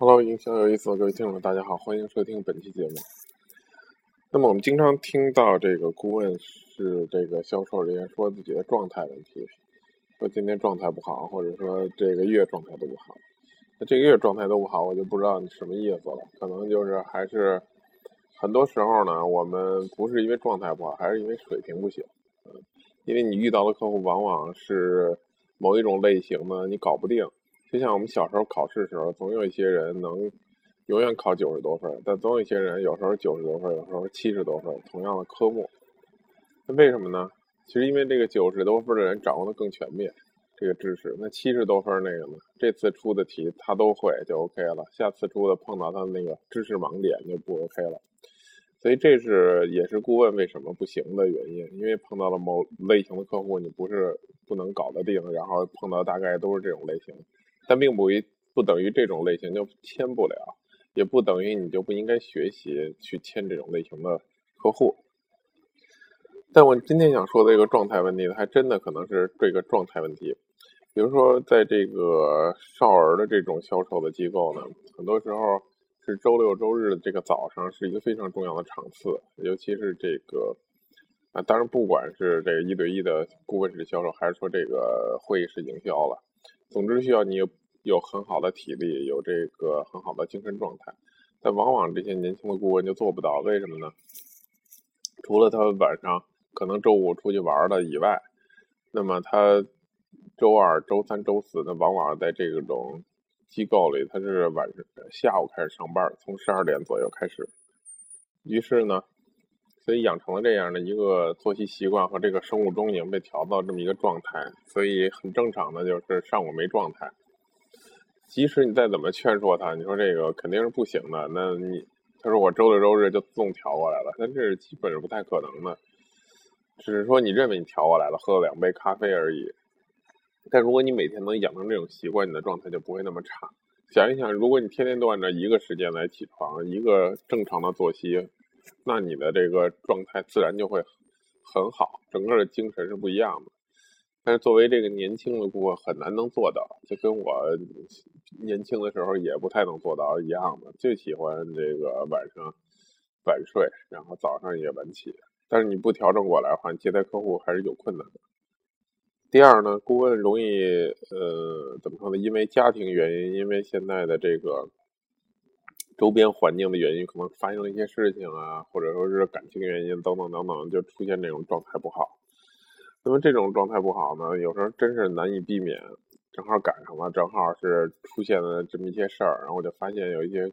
Hello，营销有意思，各位听众大家好，欢迎收听本期节目。那么我们经常听到这个顾问是这个销售人员说自己的状态问题，说今天状态不好，或者说这个月状态都不好。那这个月状态都不好，我就不知道你什么意思了。可能就是还是很多时候呢，我们不是因为状态不好，还是因为水平不行。嗯，因为你遇到的客户往往是某一种类型的，你搞不定。就像我们小时候考试时候，总有一些人能永远考九十多分，但总有一些人有时候九十多分，有时候七十多分，同样的科目。那为什么呢？其实因为这个九十多分的人掌握的更全面这个知识，那七十多分那个呢，这次出的题他都会就 OK 了，下次出的碰到他那个知识盲点就不 OK 了。所以这是也是顾问为什么不行的原因，因为碰到了某类型的客户，你不是不能搞得定，然后碰到大概都是这种类型。但并不于不等于这种类型就签不了，也不等于你就不应该学习去签这种类型的客户。但我今天想说的这个状态问题，还真的可能是这个状态问题。比如说，在这个少儿的这种销售的机构呢，很多时候是周六周日的这个早上是一个非常重要的场次，尤其是这个啊，当然不管是这个一对一的顾问式销售，还是说这个会议式营销了。总之需要你有有很好的体力，有这个很好的精神状态，但往往这些年轻的顾问就做不到，为什么呢？除了他晚上可能周五出去玩了以外，那么他周二、周三、周四，他往往在这种机构里，他是晚上下午开始上班，从十二点左右开始，于是呢。所以养成了这样的一个作息习惯和这个生物钟已经被调到这么一个状态，所以很正常的就是上午没状态。即使你再怎么劝说他，你说这个肯定是不行的。那你他说我周六周日就自动调过来了，但这是基本是不太可能的。只是说你认为你调过来了，喝了两杯咖啡而已。但如果你每天能养成这种习惯，你的状态就不会那么差。想一想，如果你天天都按照一个时间来起床，一个正常的作息。那你的这个状态自然就会很好，整个的精神是不一样的。但是作为这个年轻的顾客，很难能做到，就跟我年轻的时候也不太能做到一样的。最喜欢这个晚上晚睡，然后早上也晚起。但是你不调整过来的话，接待客户还是有困难的。第二呢，顾问容易呃怎么说呢？因为家庭原因，因为现在的这个。周边环境的原因，可能发生了一些事情啊，或者说是感情原因等等等等，就出现这种状态不好。那么这种状态不好呢，有时候真是难以避免。正好赶上了，正好是出现了这么一些事儿，然后我就发现有一些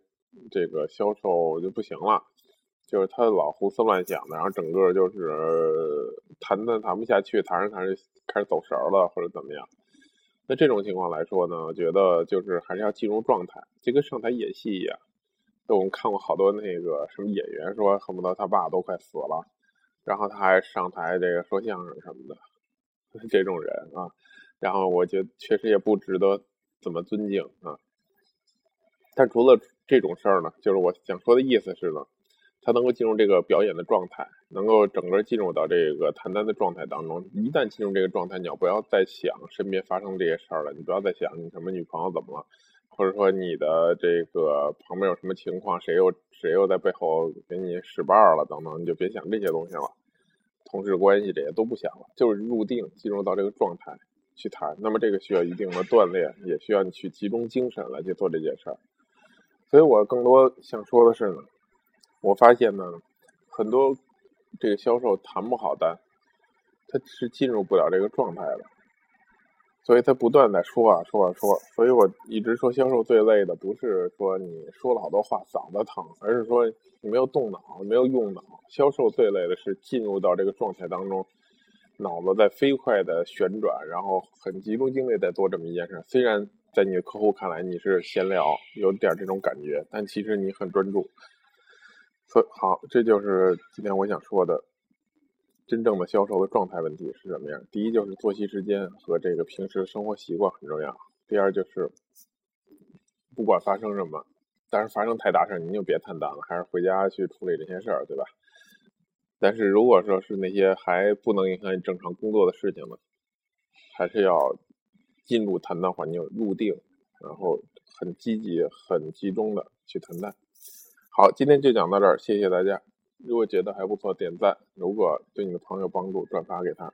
这个销售就不行了，就是他老胡思乱想的，然后整个就是谈谈谈不下去，谈着谈着开始走神了，或者怎么样。那这种情况来说呢，我觉得就是还是要进入状态，就跟上台演戏一样。我们看过好多那个什么演员说恨不得他爸都快死了，然后他还上台这个说相声什么的，这种人啊，然后我觉得确实也不值得怎么尊敬啊。但除了这种事儿呢，就是我想说的意思是呢，他能够进入这个表演的状态，能够整个进入到这个谈单的状态当中。一旦进入这个状态，你要不要再想身边发生这些事儿了？你不要再想你什么女朋友怎么了。或者说你的这个旁边有什么情况，谁又谁又在背后给你使绊了等等，你就别想这些东西了。同事关系这些都不想了，就是入定进入到这个状态去谈。那么这个需要一定的锻炼，也需要你去集中精神来去做这件事儿。所以我更多想说的是呢，我发现呢，很多这个销售谈不好单，他是进入不了这个状态的。所以他不断在说啊说啊说，所以我一直说销售最累的不是说你说了好多话嗓子疼，而是说你没有动脑，没有用脑。销售最累的是进入到这个状态当中，脑子在飞快的旋转，然后很集中精力在做这么一件事。虽然在你的客户看来你是闲聊，有点这种感觉，但其实你很专注。所好，这就是今天我想说的。真正的销售的状态问题是什么样？第一就是作息时间和这个平时的生活习惯很重要。第二就是不管发生什么，但是发生太大事儿，您就别谈单了，还是回家去处理这些事儿，对吧？但是如果说是那些还不能影响你正常工作的事情呢，还是要进入谈单环境，入定，然后很积极、很集中的去谈谈。好，今天就讲到这儿，谢谢大家。如果觉得还不错，点赞；如果对你的朋友帮助，转发给他。